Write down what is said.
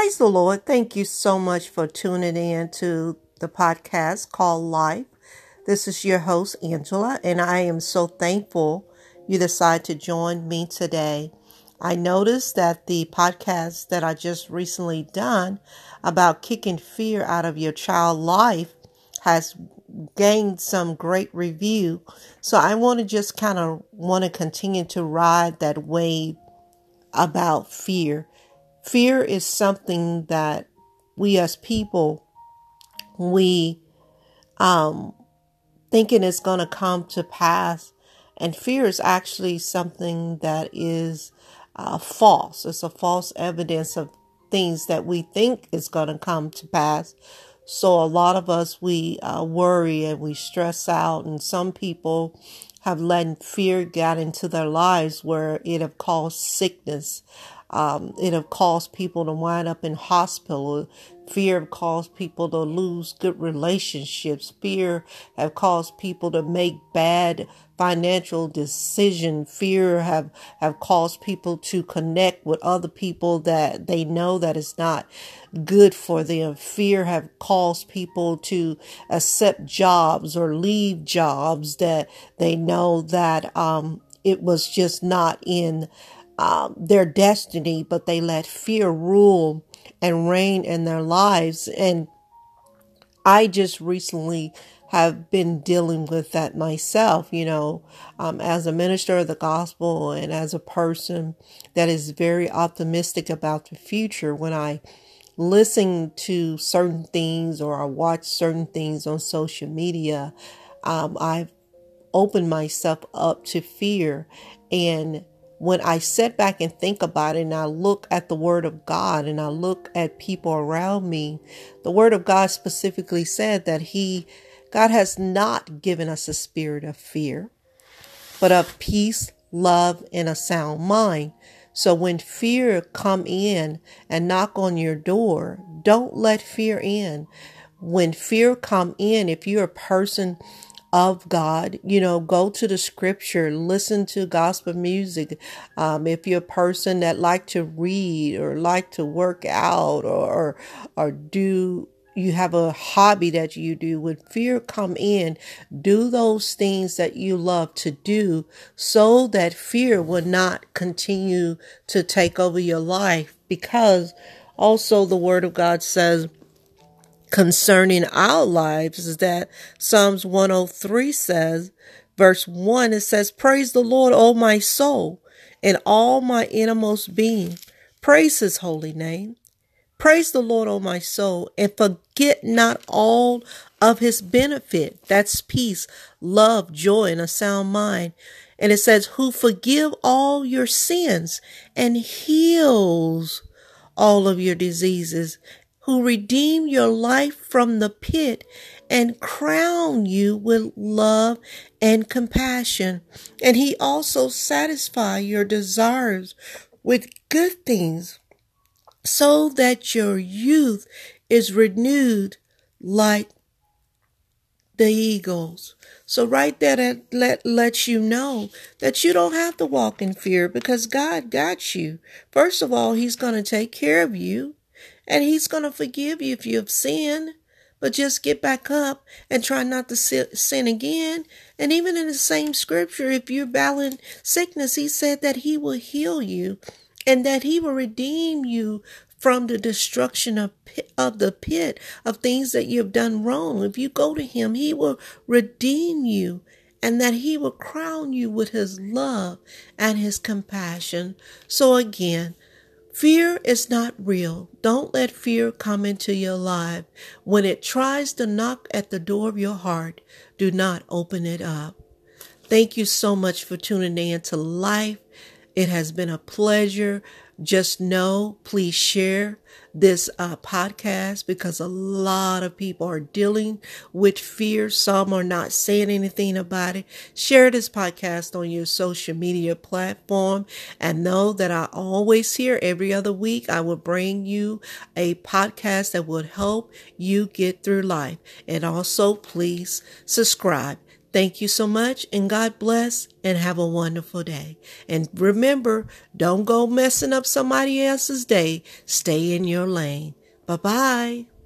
Praise the Lord. Thank you so much for tuning in to the podcast called Life. This is your host, Angela, and I am so thankful you decided to join me today. I noticed that the podcast that I just recently done about kicking fear out of your child life has gained some great review. So I want to just kind of want to continue to ride that wave about fear Fear is something that we as people, we um, thinking it's going to come to pass. And fear is actually something that is uh, false. It's a false evidence of things that we think is going to come to pass. So a lot of us, we uh, worry and we stress out. And some people have let fear get into their lives where it have caused sickness. Um, it have caused people to wind up in hospital. Fear have caused people to lose good relationships. Fear have caused people to make bad financial decisions. Fear have, have caused people to connect with other people that they know that is not good for them. Fear have caused people to accept jobs or leave jobs that they know that, um, it was just not in um, their destiny, but they let fear rule and reign in their lives. And I just recently have been dealing with that myself, you know, um, as a minister of the gospel and as a person that is very optimistic about the future. When I listen to certain things or I watch certain things on social media, um, I've opened myself up to fear and when I sit back and think about it and I look at the Word of God and I look at people around me, the Word of God specifically said that He, God has not given us a spirit of fear, but of peace, love, and a sound mind. So when fear come in and knock on your door, don't let fear in. When fear come in, if you're a person of God. You know, go to the scripture, listen to gospel music. Um, if you're a person that like to read or like to work out or, or, do you have a hobby that you do when fear come in do those things that you love to do so that fear will not continue to take over your life because also the word of god says concerning our lives is that Psalms 103 says, verse 1, it says, Praise the Lord, O my soul, and all my innermost being. Praise his holy name. Praise the Lord, O my soul, and forget not all of his benefit. That's peace, love, joy, and a sound mind. And it says, Who forgive all your sins and heals all of your diseases who redeem your life from the pit and crown you with love and compassion. And he also satisfy your desires with good things so that your youth is renewed like the eagles. So right there that let lets you know that you don't have to walk in fear because God got you. First of all, he's going to take care of you. And he's going to forgive you if you have sinned. But just get back up and try not to sin again. And even in the same scripture, if you're battling sickness, he said that he will heal you and that he will redeem you from the destruction of, of the pit of things that you have done wrong. If you go to him, he will redeem you and that he will crown you with his love and his compassion. So again, Fear is not real. Don't let fear come into your life. When it tries to knock at the door of your heart, do not open it up. Thank you so much for tuning in to life. It has been a pleasure just know, please share this uh, podcast because a lot of people are dealing with fear. Some are not saying anything about it. Share this podcast on your social media platform and know that I always here every other week. I will bring you a podcast that will help you get through life. And also please subscribe. Thank you so much and God bless and have a wonderful day. And remember, don't go messing up somebody else's day. Stay in your lane. Bye bye.